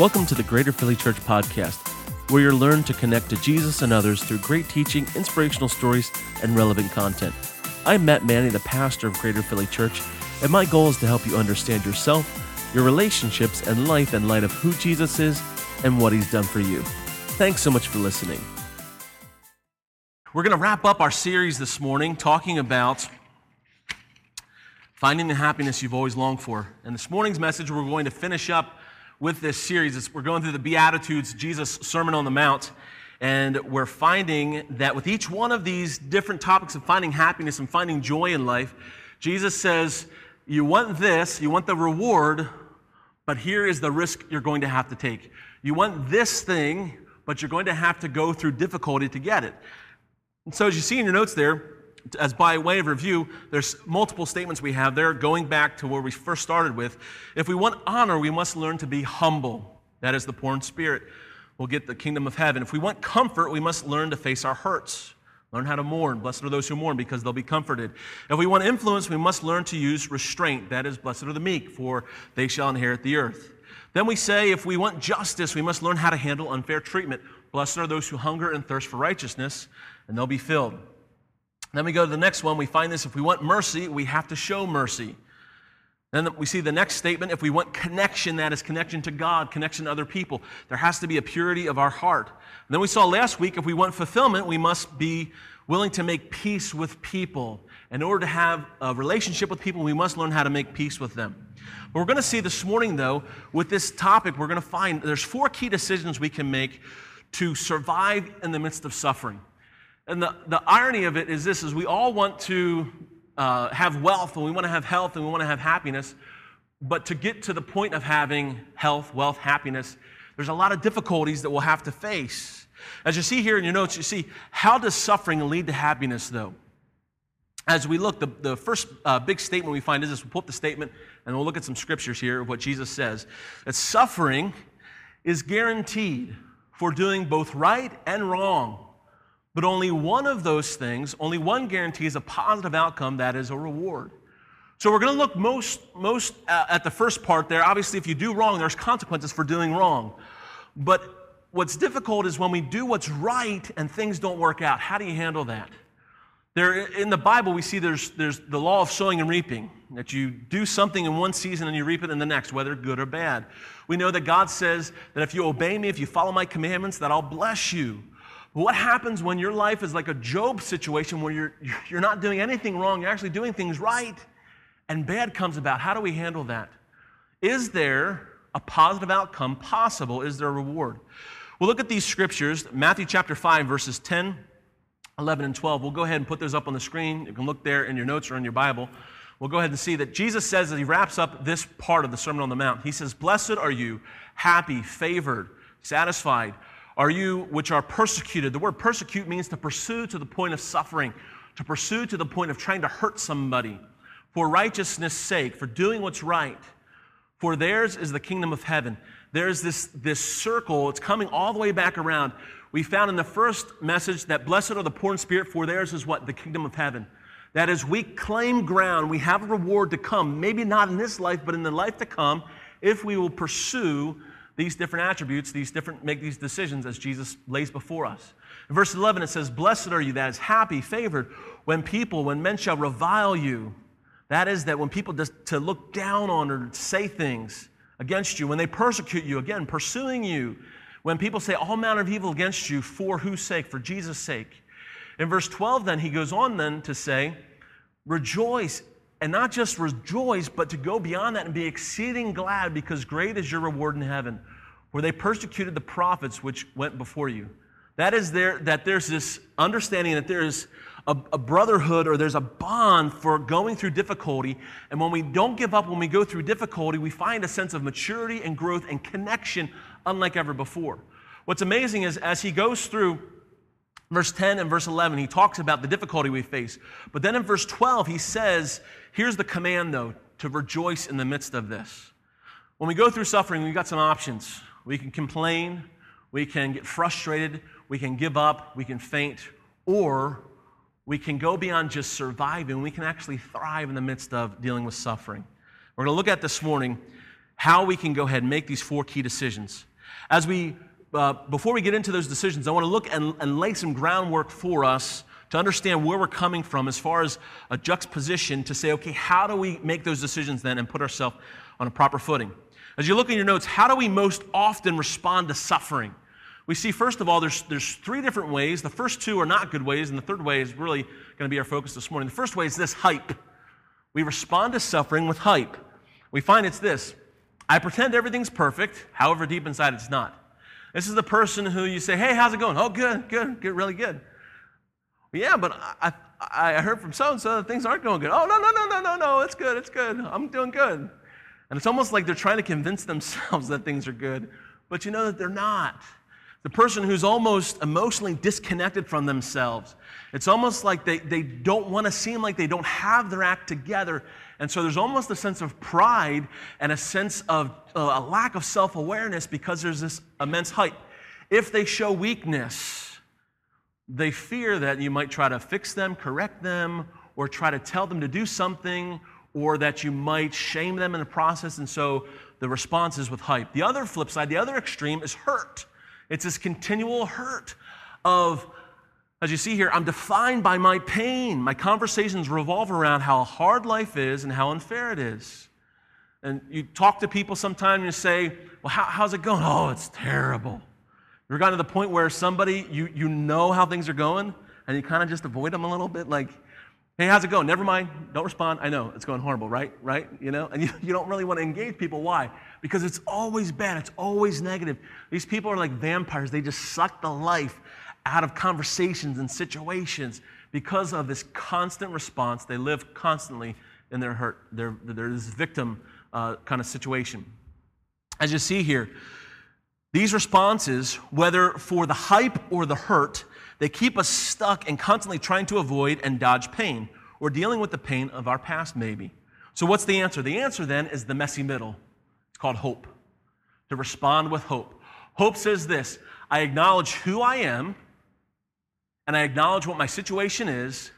Welcome to the Greater Philly Church Podcast, where you'll learn to connect to Jesus and others through great teaching, inspirational stories, and relevant content. I'm Matt Manney, the pastor of Greater Philly Church, and my goal is to help you understand yourself, your relationships, and life in light of who Jesus is and what he's done for you. Thanks so much for listening. We're going to wrap up our series this morning talking about finding the happiness you've always longed for. And this morning's message, we're going to finish up with this series. It's, we're going through the Beatitudes, Jesus' Sermon on the Mount. And we're finding that with each one of these different topics of finding happiness and finding joy in life, Jesus says, You want this, you want the reward, but here is the risk you're going to have to take. You want this thing, but you're going to have to go through difficulty to get it. And so, as you see in your notes there, as by way of review, there's multiple statements we have there going back to where we first started with. If we want honor, we must learn to be humble. That is the poor in spirit. We'll get the kingdom of heaven. If we want comfort, we must learn to face our hurts. Learn how to mourn. Blessed are those who mourn because they'll be comforted. If we want influence, we must learn to use restraint. That is, blessed are the meek, for they shall inherit the earth. Then we say, if we want justice, we must learn how to handle unfair treatment. Blessed are those who hunger and thirst for righteousness, and they'll be filled. Then we go to the next one. We find this if we want mercy, we have to show mercy. Then we see the next statement if we want connection, that is connection to God, connection to other people, there has to be a purity of our heart. And then we saw last week if we want fulfillment, we must be willing to make peace with people. In order to have a relationship with people, we must learn how to make peace with them. But we're going to see this morning, though, with this topic, we're going to find there's four key decisions we can make to survive in the midst of suffering. And the, the irony of it is this is we all want to uh, have wealth and we want to have health and we want to have happiness. But to get to the point of having health, wealth, happiness, there's a lot of difficulties that we'll have to face. As you see here in your notes, you see how does suffering lead to happiness, though? As we look, the, the first uh, big statement we find is this. We'll pull up the statement and we'll look at some scriptures here of what Jesus says. That suffering is guaranteed for doing both right and wrong. But only one of those things, only one guarantees a positive outcome that is a reward. So we're going to look most, most uh, at the first part there. Obviously, if you do wrong, there's consequences for doing wrong. But what's difficult is when we do what's right and things don't work out. How do you handle that? There, in the Bible, we see there's, there's the law of sowing and reaping, that you do something in one season and you reap it in the next, whether good or bad. We know that God says that if you obey me, if you follow my commandments, that I'll bless you. What happens when your life is like a Job situation where you're, you're not doing anything wrong, you're actually doing things right, and bad comes about? How do we handle that? Is there a positive outcome possible? Is there a reward? We'll look at these scriptures, Matthew chapter 5, verses 10, 11, and 12. We'll go ahead and put those up on the screen. You can look there in your notes or in your Bible. We'll go ahead and see that Jesus says as he wraps up this part of the Sermon on the Mount, he says, Blessed are you, happy, favored, satisfied are you which are persecuted? The word persecute means to pursue to the point of suffering, to pursue to the point of trying to hurt somebody for righteousness' sake, for doing what's right. For theirs is the kingdom of heaven. There's this, this circle, it's coming all the way back around. We found in the first message that blessed are the poor in spirit, for theirs is what? The kingdom of heaven. That is, we claim ground, we have a reward to come, maybe not in this life, but in the life to come, if we will pursue these different attributes, these different, make these decisions as Jesus lays before us. In verse 11, it says, Blessed are you, that is happy, favored, when people, when men shall revile you. That is, that when people just to look down on or say things against you, when they persecute you, again, pursuing you, when people say all manner of evil against you, for whose sake? For Jesus' sake. In verse 12, then, he goes on then to say, Rejoice and not just rejoice, but to go beyond that and be exceeding glad because great is your reward in heaven, where they persecuted the prophets which went before you. That is there, that there's this understanding that there's a, a, brotherhood or there's a bond for going through difficulty. And when we don't give up, when we go through difficulty, we find a sense of maturity and growth and connection unlike ever before. What's amazing is as he goes through verse 10 and verse 11, he talks about the difficulty we face. But then in verse 12, he says, here's the command though, to rejoice in the midst of this. When we go through suffering, we've got some options. We can complain, we can get frustrated, we can give up, we can faint, or we can go beyond just surviving. We can actually thrive in the midst of dealing with suffering. We're going to look at this morning how we can go ahead and make these four key decisions. As we, uh, before we get into those decisions, I want to look and, and lay some groundwork for us to understand where we're coming from as far as a juxtaposition to say, okay, how do we make those decisions then and put ourselves on a proper footing? As you look in your notes, how do we most often respond to suffering? We see, first of all, there's, there's three different ways. The first two are not good ways, and the third way is really going to be our focus this morning. The first way is this hype. We respond to suffering with hype. We find it's this I pretend everything's perfect, however, deep inside it's not. This is the person who you say, Hey, how's it going? Oh, good, good, good, really good. Yeah, but I, I, I heard from so and so that things aren't going good. Oh, no, no, no, no, no, no, it's good, it's good. I'm doing good. And it's almost like they're trying to convince themselves that things are good, but you know that they're not. The person who's almost emotionally disconnected from themselves. It's almost like they, they don't want to seem like they don't have their act together. And so there's almost a sense of pride and a sense of uh, a lack of self awareness because there's this immense hype. If they show weakness, they fear that you might try to fix them, correct them, or try to tell them to do something, or that you might shame them in the process. And so the response is with hype. The other flip side, the other extreme is hurt. It's this continual hurt of, as you see here, I'm defined by my pain. My conversations revolve around how hard life is and how unfair it is. And you talk to people sometimes and you say, Well, how, how's it going? Oh, it's terrible. You've gotten to the point where somebody, you, you know how things are going, and you kind of just avoid them a little bit, like, Hey, how's it going? Never mind. Don't respond. I know it's going horrible, right? Right? You know? And you, you don't really want to engage people. Why? Because it's always bad. It's always negative. These people are like vampires. They just suck the life out of conversations and situations because of this constant response. They live constantly in their hurt. They're, this victim uh, kind of situation. As you see here, these responses, whether for the hype or the hurt, they keep us stuck and constantly trying to avoid and dodge pain or dealing with the pain of our past, maybe. So, what's the answer? The answer then is the messy middle. It's called hope. To respond with hope. Hope says this I acknowledge who I am and I acknowledge what my situation is,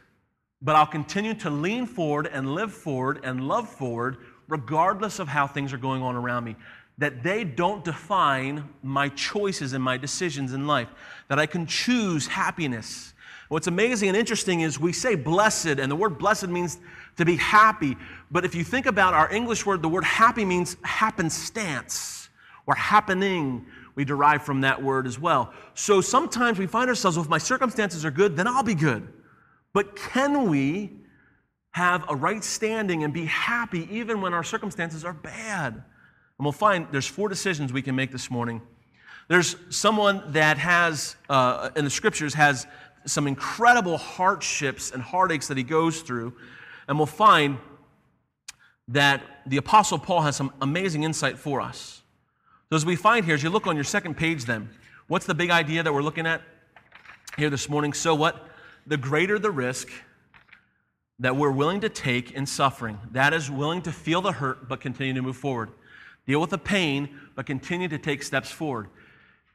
but I'll continue to lean forward and live forward and love forward regardless of how things are going on around me that they don't define my choices and my decisions in life, that I can choose happiness. What's amazing and interesting is we say blessed, and the word blessed means to be happy. But if you think about our English word, the word happy means happenstance or happening. We derive from that word as well. So sometimes we find ourselves, well, if my circumstances are good, then I'll be good. But can we have a right standing and be happy even when our circumstances are bad? And we'll find there's four decisions we can make this morning. There's someone that has, uh, in the scriptures, has some incredible hardships and heartaches that he goes through. And we'll find that the Apostle Paul has some amazing insight for us. So, as we find here, as you look on your second page, then, what's the big idea that we're looking at here this morning? So, what? The greater the risk that we're willing to take in suffering, that is, willing to feel the hurt but continue to move forward deal with the pain, but continue to take steps forward.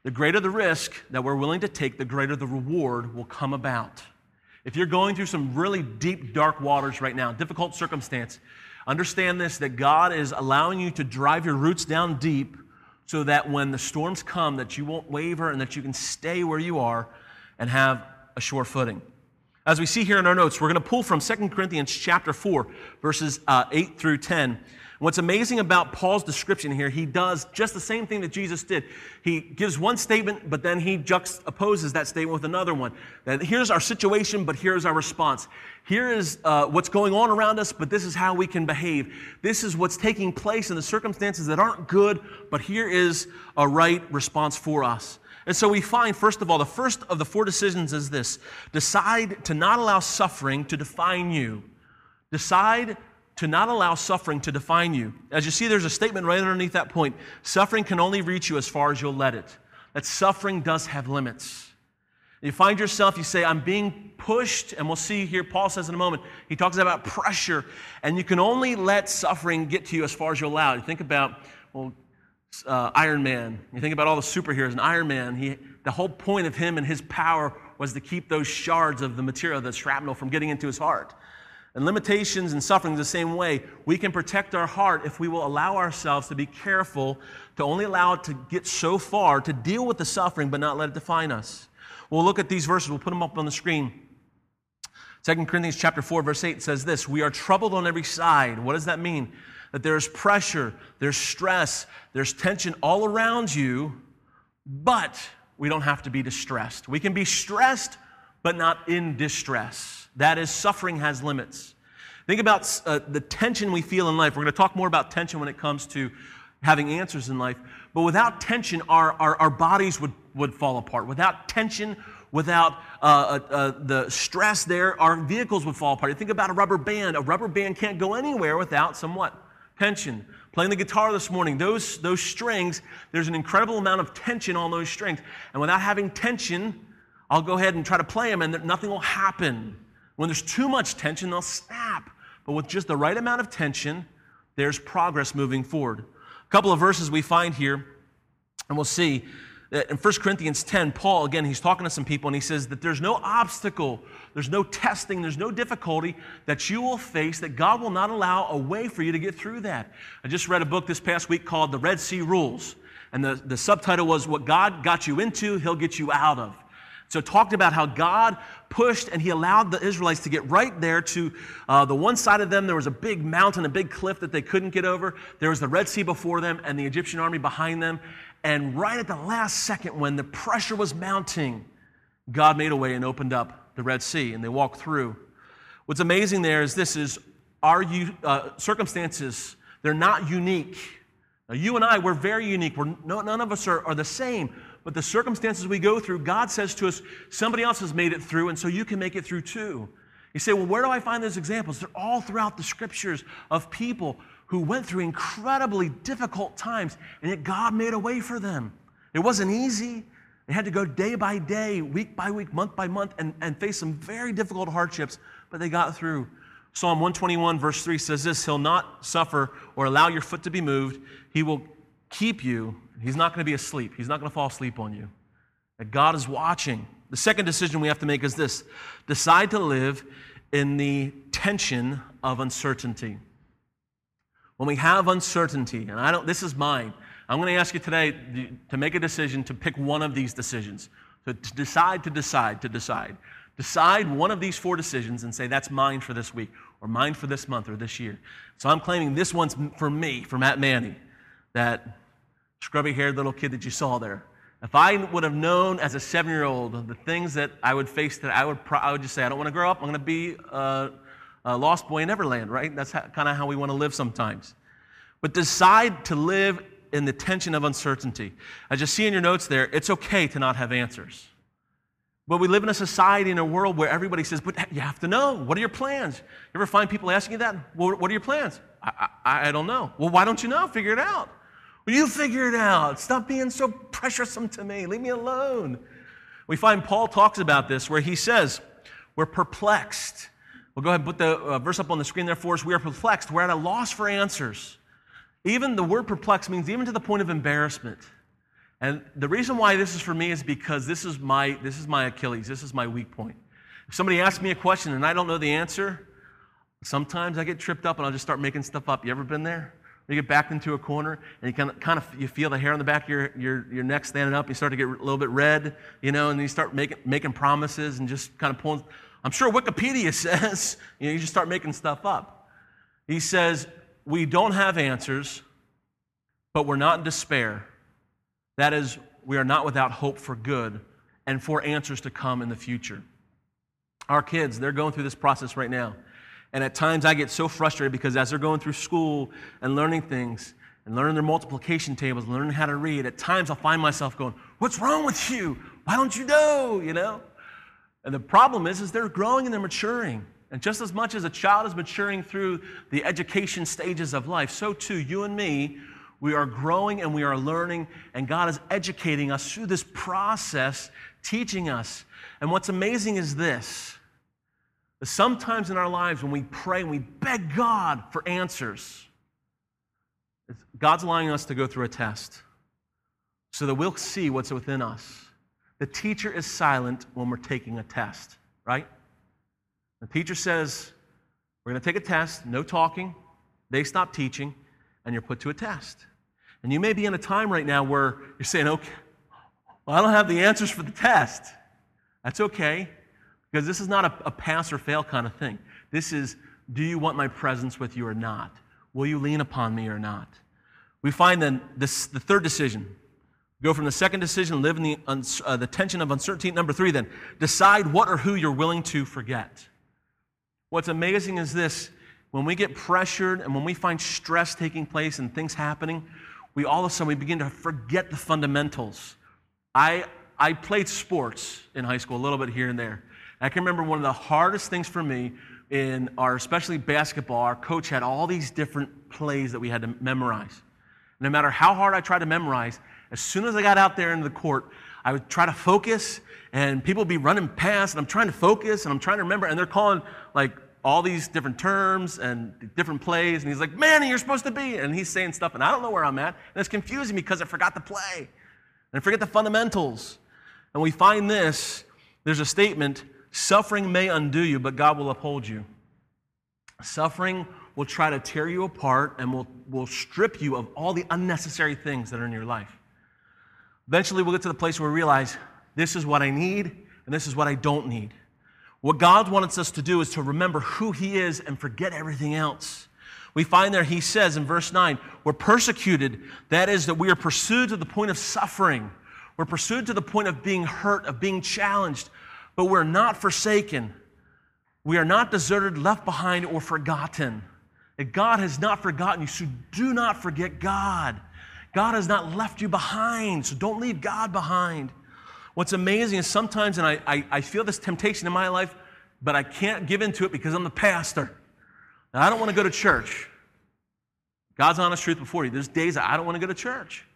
The greater the risk that we're willing to take, the greater the reward will come about. If you're going through some really deep, dark waters right now, difficult circumstance, understand this that God is allowing you to drive your roots down deep so that when the storms come, that you won't waver and that you can stay where you are and have a sure footing. As we see here in our notes, we're going to pull from 2 Corinthians chapter 4, verses uh, 8 through 10. What's amazing about Paul's description here, he does just the same thing that Jesus did. He gives one statement, but then he juxtaposes that statement with another one. That here's our situation, but here's our response. Here is uh, what's going on around us, but this is how we can behave. This is what's taking place in the circumstances that aren't good, but here is a right response for us. And so we find, first of all, the first of the four decisions is this decide to not allow suffering to define you. Decide to not allow suffering to define you. As you see, there's a statement right underneath that point suffering can only reach you as far as you'll let it. That suffering does have limits. You find yourself, you say, I'm being pushed, and we'll see here, Paul says in a moment, he talks about pressure, and you can only let suffering get to you as far as you'll allow. You think about, well, uh, Iron Man. You think about all the superheroes, and Iron Man, he, the whole point of him and his power was to keep those shards of the material, the shrapnel, from getting into his heart. And limitations and suffering the same way. We can protect our heart if we will allow ourselves to be careful to only allow it to get so far to deal with the suffering but not let it define us. We'll look at these verses, we'll put them up on the screen. 2 Corinthians chapter 4 verse 8 says this, "We are troubled on every side." What does that mean? That there's pressure, there's stress, there's tension all around you, but we don't have to be distressed. We can be stressed but not in distress. That is, suffering has limits. Think about uh, the tension we feel in life. We're going to talk more about tension when it comes to having answers in life. But without tension, our, our, our bodies would, would fall apart. Without tension, without uh, uh, uh, the stress there, our vehicles would fall apart. Think about a rubber band. A rubber band can't go anywhere without somewhat tension. Playing the guitar this morning, those, those strings, there's an incredible amount of tension on those strings. And without having tension, I'll go ahead and try to play them and nothing will happen. When there's too much tension, they'll snap. But with just the right amount of tension, there's progress moving forward. A couple of verses we find here, and we'll see that in 1 Corinthians 10, Paul, again, he's talking to some people, and he says that there's no obstacle, there's no testing, there's no difficulty that you will face that God will not allow a way for you to get through that. I just read a book this past week called The Red Sea Rules, and the, the subtitle was What God Got You Into, He'll Get You Out of. So, talked about how God pushed and he allowed the Israelites to get right there to uh, the one side of them. There was a big mountain, a big cliff that they couldn't get over. There was the Red Sea before them and the Egyptian army behind them. And right at the last second, when the pressure was mounting, God made a way and opened up the Red Sea and they walked through. What's amazing there is this is our uh, circumstances, they're not unique. Now, you and I, we're very unique. We're, no, none of us are, are the same. But the circumstances we go through, God says to us, somebody else has made it through, and so you can make it through too. You say, well, where do I find those examples? They're all throughout the scriptures of people who went through incredibly difficult times, and yet God made a way for them. It wasn't easy. They had to go day by day, week by week, month by month, and, and face some very difficult hardships, but they got through. Psalm 121, verse 3 says this He'll not suffer or allow your foot to be moved. He will keep you He's not going to be asleep. He's not going to fall asleep on you. That God is watching. The second decision we have to make is this decide to live in the tension of uncertainty. When we have uncertainty, and I don't, this is mine. I'm going to ask you today to make a decision to pick one of these decisions. To decide, to decide, to decide. Decide one of these four decisions and say, that's mine for this week, or mine for this month, or this year. So I'm claiming this one's for me, for Matt Manney, that scrubby haired little kid that you saw there. If I would have known as a seven year old the things that I would face, that I would, pro- I would just say, I don't want to grow up. I'm going to be a, a, lost boy in Neverland, right? That's kind of how we want to live sometimes. But decide to live in the tension of uncertainty. As you see in your notes there, it's okay to not have answers. But we live in a society, in a world where everybody says, but you have to know. What are your plans? You ever find people asking you that? Well, what are your plans? I, I, I don't know. Well, why don't you know? Figure it out. Will you figure it out? Stop being so pressuresome to me. Leave me alone. We find Paul talks about this where he says, We're perplexed. We'll go ahead and put the uh, verse up on the screen there for us. We are perplexed. We're at a loss for answers. Even the word perplexed means even to the point of embarrassment. And the reason why this is for me is because this is my, this is my Achilles. This is my weak point. If somebody asks me a question and I don't know the answer, sometimes I get tripped up and I'll just start making stuff up. You ever been there? You get backed into a corner and you kind of, kind of you feel the hair on the back of your, your, your neck standing up. You start to get a little bit red, you know, and you start making, making promises and just kind of pulling. I'm sure Wikipedia says, you know, you just start making stuff up. He says, We don't have answers, but we're not in despair. That is, we are not without hope for good and for answers to come in the future. Our kids, they're going through this process right now. And at times I get so frustrated because as they're going through school and learning things and learning their multiplication tables, learning how to read, at times I'll find myself going, What's wrong with you? Why don't you know? You know? And the problem is, is they're growing and they're maturing. And just as much as a child is maturing through the education stages of life, so too you and me, we are growing and we are learning, and God is educating us through this process, teaching us. And what's amazing is this but sometimes in our lives, when we pray and we beg God for answers, God's allowing us to go through a test so that we'll see what's within us. The teacher is silent when we're taking a test, right? The teacher says, We're going to take a test, no talking. They stop teaching, and you're put to a test. And you may be in a time right now where you're saying, okay, well, I don't have the answers for the test. That's okay, because this is not a, a pass or fail kind of thing. This is, do you want my presence with you or not? Will you lean upon me or not? We find then this, the third decision. Go from the second decision, live in the, uh, the tension of uncertainty. Number three, then, decide what or who you're willing to forget. What's amazing is this when we get pressured and when we find stress taking place and things happening, we all of a sudden we begin to forget the fundamentals. I, I played sports in high school a little bit here and there. I can remember one of the hardest things for me in our, especially basketball, our coach had all these different plays that we had to memorize. No matter how hard I tried to memorize, as soon as I got out there into the court, I would try to focus, and people would be running past, and I'm trying to focus, and I'm trying to remember, and they're calling like all these different terms and different plays, and he's like, "Man, you're supposed to be," and he's saying stuff, and I don't know where I'm at, and it's confusing me because I forgot the play, and I forget the fundamentals. And we find this. There's a statement: "Suffering may undo you, but God will uphold you." Suffering will try to tear you apart and will, will strip you of all the unnecessary things that are in your life. Eventually, we'll get to the place where we realize this is what I need and this is what I don't need. What God wants us to do is to remember who He is and forget everything else. We find there, He says in verse 9, we're persecuted. That is, that we are pursued to the point of suffering. We're pursued to the point of being hurt, of being challenged, but we're not forsaken. We are not deserted, left behind, or forgotten. That God has not forgotten you, so do not forget God. God has not left you behind, so don't leave God behind. What's amazing is sometimes, and I, I, I feel this temptation in my life, but I can't give into it because I'm the pastor. And I don't want to go to church. God's honest truth before you. There's days I don't want to go to church.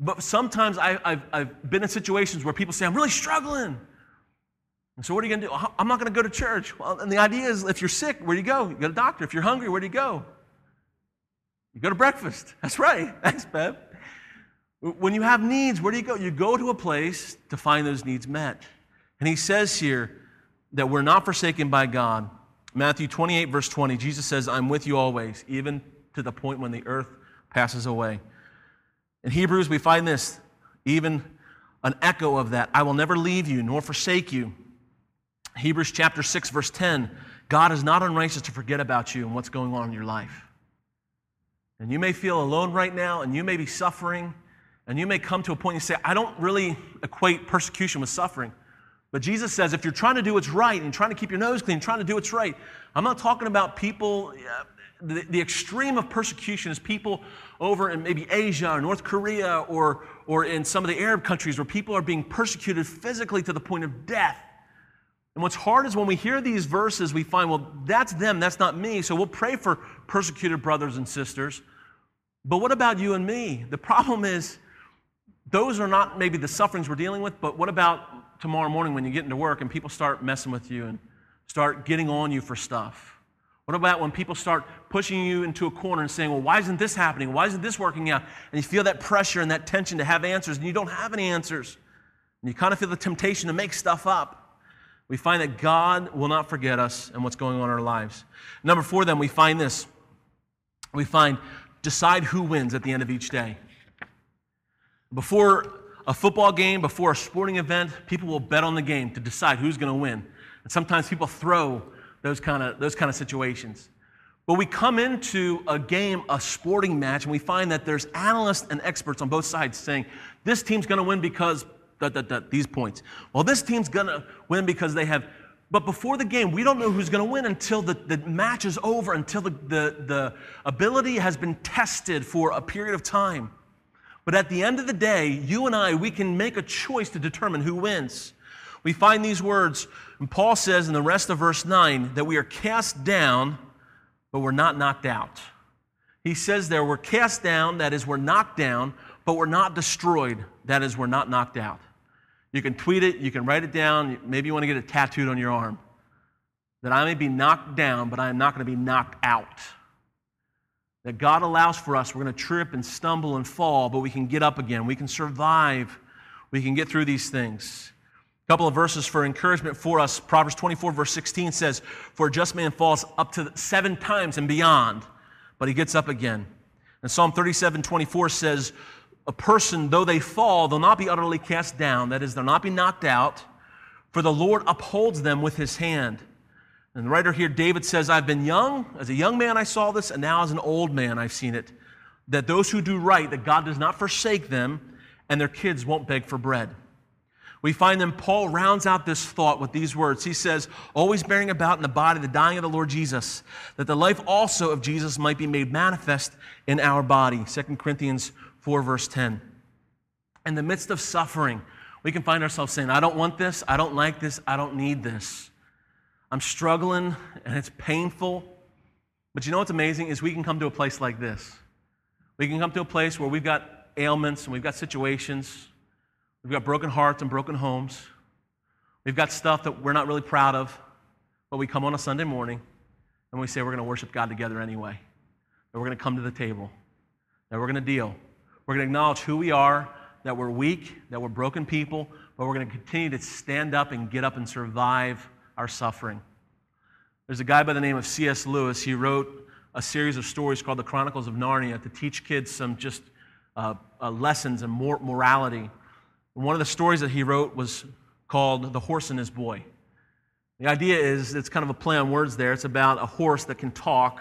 But sometimes I, have I've been in situations where people say, I'm really struggling. And so what are you going to do? I'm not going to go to church. Well, and the idea is if you're sick, where do you go? You go to doctor. If you're hungry, where do you go? You go to breakfast. That's right. Thanks, Bev. When you have needs, where do you go? You go to a place to find those needs met. And he says here that we're not forsaken by God. Matthew 28, verse 20, Jesus says, I'm with you always, even to the point when the earth passes away. In Hebrews, we find this, even an echo of that I will never leave you nor forsake you. Hebrews chapter 6, verse 10 God is not unrighteous to forget about you and what's going on in your life. And you may feel alone right now, and you may be suffering, and you may come to a point and say, I don't really equate persecution with suffering. But Jesus says, if you're trying to do what's right and trying to keep your nose clean, trying to do what's right, I'm not talking about people, uh, the, the, extreme of persecution is people over in maybe Asia or North Korea or, or in some of the Arab countries where people are being persecuted physically to the point of death. And what's hard is when we hear these verses, we find, well, that's them, that's not me. So we'll pray for persecuted brothers and sisters. But what about you and me? The problem is, those are not maybe the sufferings we're dealing with, but what about tomorrow morning when you get into work and people start messing with you and start getting on you for stuff? What about when people start pushing you into a corner and saying, well, why isn't this happening? Why isn't this working out? And you feel that pressure and that tension to have answers, and you don't have any answers. And you kind of feel the temptation to make stuff up we find that God will not forget us and what's going on in our lives. Number four, then, we find this. We find decide who wins at the end of each day. Before a football game, before a sporting event, people will bet on the game to decide who's going to win. And sometimes people throw those kind of those kind of situations. But we come into a game, a sporting match, and we find that there's analysts and experts on both sides saying this team's going to win because these points. Well, this team's going to win because they have. But before the game, we don't know who's going to win until the, the match is over, until the, the, the ability has been tested for a period of time. But at the end of the day, you and I, we can make a choice to determine who wins. We find these words, and Paul says in the rest of verse 9 that we are cast down, but we're not knocked out. He says there, we're cast down, that is, we're knocked down, but we're not destroyed, that is, we're not knocked out. You can tweet it, you can write it down, maybe you want to get it tattooed on your arm. That I may be knocked down, but I am not going to be knocked out. That God allows for us, we're going to trip and stumble and fall, but we can get up again. We can survive. We can get through these things. A couple of verses for encouragement for us. Proverbs 24, verse 16 says, For a just man falls up to seven times and beyond, but he gets up again. And Psalm 37, 24 says, A person, though they fall, they'll not be utterly cast down. That is, they'll not be knocked out, for the Lord upholds them with his hand. And the writer here, David says, I've been young. As a young man, I saw this, and now as an old man, I've seen it. That those who do right, that God does not forsake them, and their kids won't beg for bread. We find then Paul rounds out this thought with these words. He says, Always bearing about in the body the dying of the Lord Jesus, that the life also of Jesus might be made manifest in our body. 2 Corinthians 4, verse 10. In the midst of suffering, we can find ourselves saying, I don't want this, I don't like this, I don't need this. I'm struggling and it's painful. But you know what's amazing is we can come to a place like this. We can come to a place where we've got ailments and we've got situations. We've got broken hearts and broken homes. We've got stuff that we're not really proud of, but we come on a Sunday morning and we say we're going to worship God together anyway. That we're going to come to the table. That we're going to deal. We're going to acknowledge who we are, that we're weak, that we're broken people, but we're going to continue to stand up and get up and survive our suffering. There's a guy by the name of C.S. Lewis. He wrote a series of stories called The Chronicles of Narnia to teach kids some just uh, uh, lessons and mor- morality. And one of the stories that he wrote was called The Horse and His Boy. The idea is it's kind of a play on words there. It's about a horse that can talk.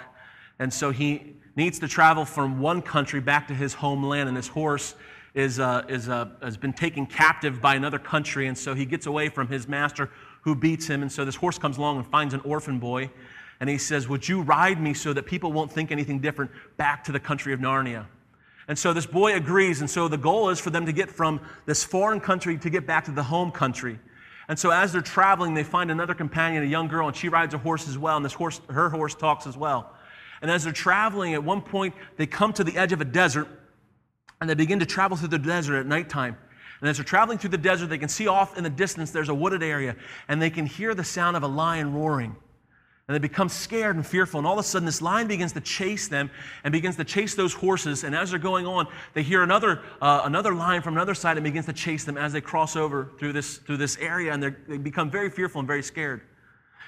And so he needs to travel from one country back to his homeland, and this horse is, uh, is, uh, has been taken captive by another country, and so he gets away from his master who beats him. And so this horse comes along and finds an orphan boy, and he says, Would you ride me so that people won't think anything different back to the country of Narnia? And so this boy agrees, and so the goal is for them to get from this foreign country to get back to the home country. And so as they're traveling, they find another companion, a young girl, and she rides a horse as well, and this horse, her horse talks as well. And as they're traveling, at one point, they come to the edge of a desert, and they begin to travel through the desert at nighttime. And as they're traveling through the desert, they can see off in the distance there's a wooded area, and they can hear the sound of a lion roaring. And they become scared and fearful. And all of a sudden, this lion begins to chase them and begins to chase those horses. And as they're going on, they hear another, uh, another lion from another side and begins to chase them as they cross over through this, through this area. And they become very fearful and very scared.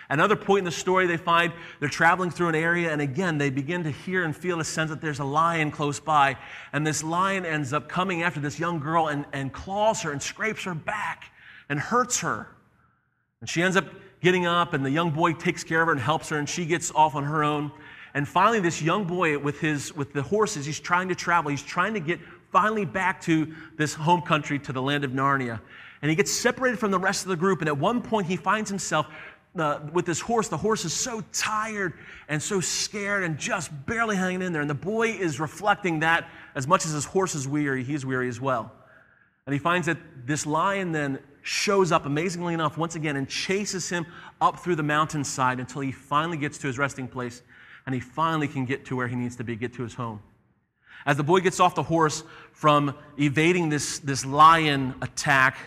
Another point in the story, they find they're traveling through an area, and again, they begin to hear and feel a sense that there's a lion close by. And this lion ends up coming after this young girl and, and claws her and scrapes her back and hurts her. And she ends up getting up, and the young boy takes care of her and helps her, and she gets off on her own. And finally, this young boy with, his, with the horses, he's trying to travel. He's trying to get finally back to this home country, to the land of Narnia. And he gets separated from the rest of the group, and at one point, he finds himself uh, with this horse, the horse is so tired and so scared and just barely hanging in there. And the boy is reflecting that as much as his horse is weary, he's weary as well. And he finds that this lion then shows up, amazingly enough, once again and chases him up through the mountainside until he finally gets to his resting place and he finally can get to where he needs to be, get to his home. As the boy gets off the horse from evading this, this lion attack,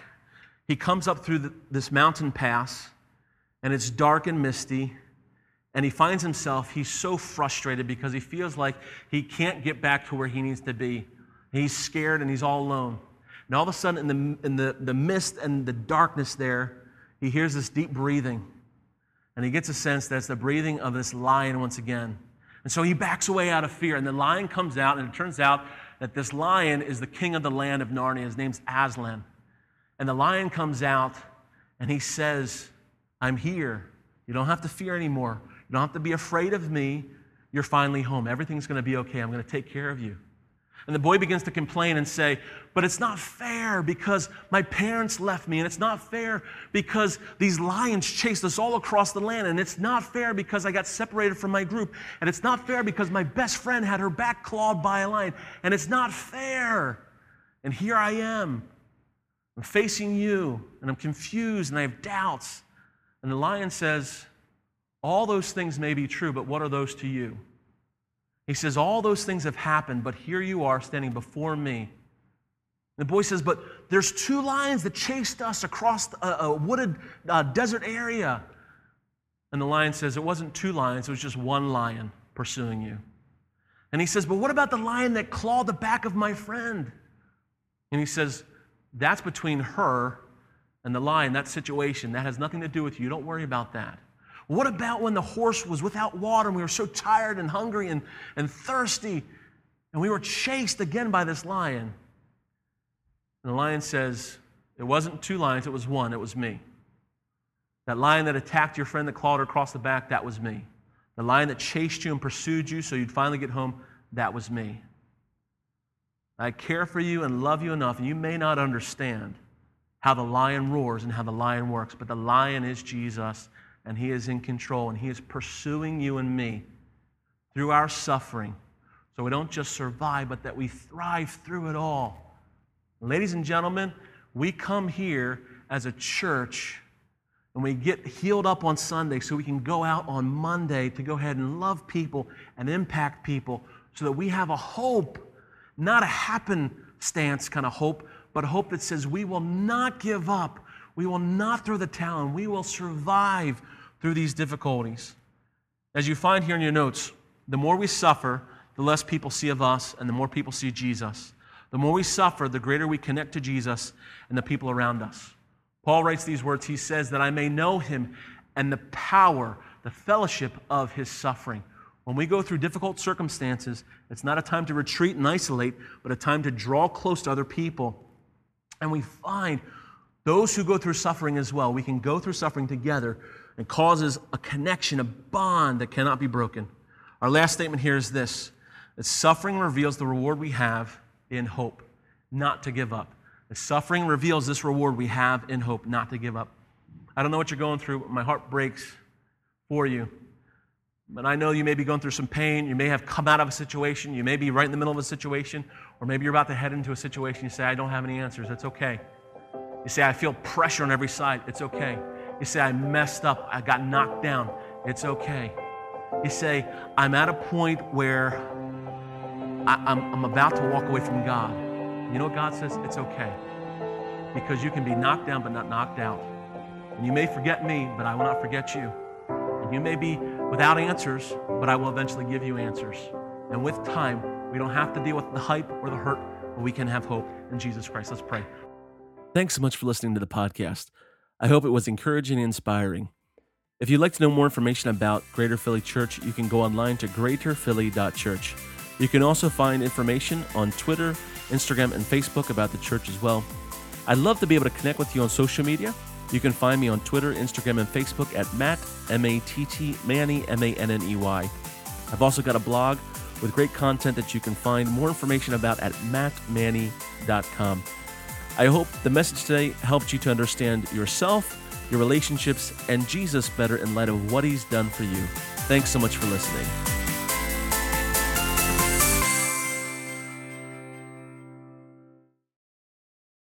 he comes up through the, this mountain pass and it's dark and misty. And he finds himself, he's so frustrated because he feels like he can't get back to where he needs to be. He's scared and he's all alone. And all of a sudden, in the, in the, the mist and the darkness there, he hears this deep breathing. And he gets a sense that it's the breathing of this lion once again. And so he backs away out of fear. And the lion comes out, and it turns out that this lion is the king of the land of Narnia. His name's Aslan. And the lion comes out, and he says, I'm here. You don't have to fear anymore. You don't have to be afraid of me. You're finally home. Everything's going to be okay. I'm going to take care of you. And the boy begins to complain and say, But it's not fair because my parents left me, and it's not fair because these lions chased us all across the land, and it's not fair because I got separated from my group, and it's not fair because my best friend had her back clawed by a lion, and it's not fair. And here I am. I'm facing you, and I'm confused, and I have doubts. And the lion says, All those things may be true, but what are those to you? He says, All those things have happened, but here you are standing before me. The boy says, But there's two lions that chased us across a, wooded uh, desert area. And the lion says, It wasn't two lions, it was just one lion pursuing you. And he says, But what about the lion that clawed the back of my friend? And he says, That's between her and the lion, that situation, that has nothing to do with you. Don't worry about that. What about when the horse was without water and we were so tired and hungry and, and thirsty and we were chased again by this lion? And the lion says, It wasn't two lions, it was one, it was me. That lion that attacked your friend that clawed her across the back, that was me. The lion that chased you and pursued you so you'd finally get home, that was me. I care for you and love you enough, and you may not understand how the lion roars and how the lion works, but the lion is Jesus, and he is in control, and he is pursuing you and me through our suffering. So we don't just survive, but that we thrive through it all. Ladies and gentlemen, we come here as a church and we get healed up on Sunday so we can go out on Monday to go ahead and love people and impact people so that we have a hope not a happenstance kind of hope, but hope that says we will not give up. We will not throw the towel we will survive through these difficulties. As you find here in your notes, the more we suffer, the less people see of us and the more people see Jesus. The more we suffer, the greater we connect to Jesus and the people around us. Paul writes these words. He says, That I may know him and the power, the fellowship of his suffering when we go through difficult circumstances, it's not a time to retreat and isolate, but a time to draw close to other people. And we find those who go through suffering as well, we can go through suffering together and causes a connection, a bond that cannot be broken. Our last statement here is this that suffering reveals the reward we have in hope, not to give up. The suffering reveals this reward we have in hope, not to give up. I don't know what you're going through, but my heart breaks for you. But I know you may be going through some pain. You may have come out of a situation. You may be right in the middle of a situation, or maybe you're about to head into a situation. You say, I don't have any answers. That's okay. You say, I feel pressure on every side. It's okay. You say, I messed up. I got knocked down. It's okay. You say, I'm at a point where I, am I'm about to walk away from God. You know what God says? It's okay. Because you can be knocked down, but not knocked out. And you may forget me, but I will not forget you. And you may be without answers, but I will eventually give you answers. And with time, we don't have to deal with the hype or the hurt, but we can have hope in Jesus Christ. Let's pray. Thanks so much for listening to the podcast. I hope it was encouraging and inspiring. If you'd like to know more information about Greater Philly Church, you can go online to greaterphilly.church. You can also find information on Twitter, Instagram, and Facebook about the church as well. I'd love to be able to connect with you on social media. You can find me on Twitter, Instagram, and Facebook at Matt, M A T T, Manney, M A N N E Y. I've also got a blog with great content that you can find more information about at mattmanney.com. I hope the message today helped you to understand yourself, your relationships, and Jesus better in light of what he's done for you. Thanks so much for listening.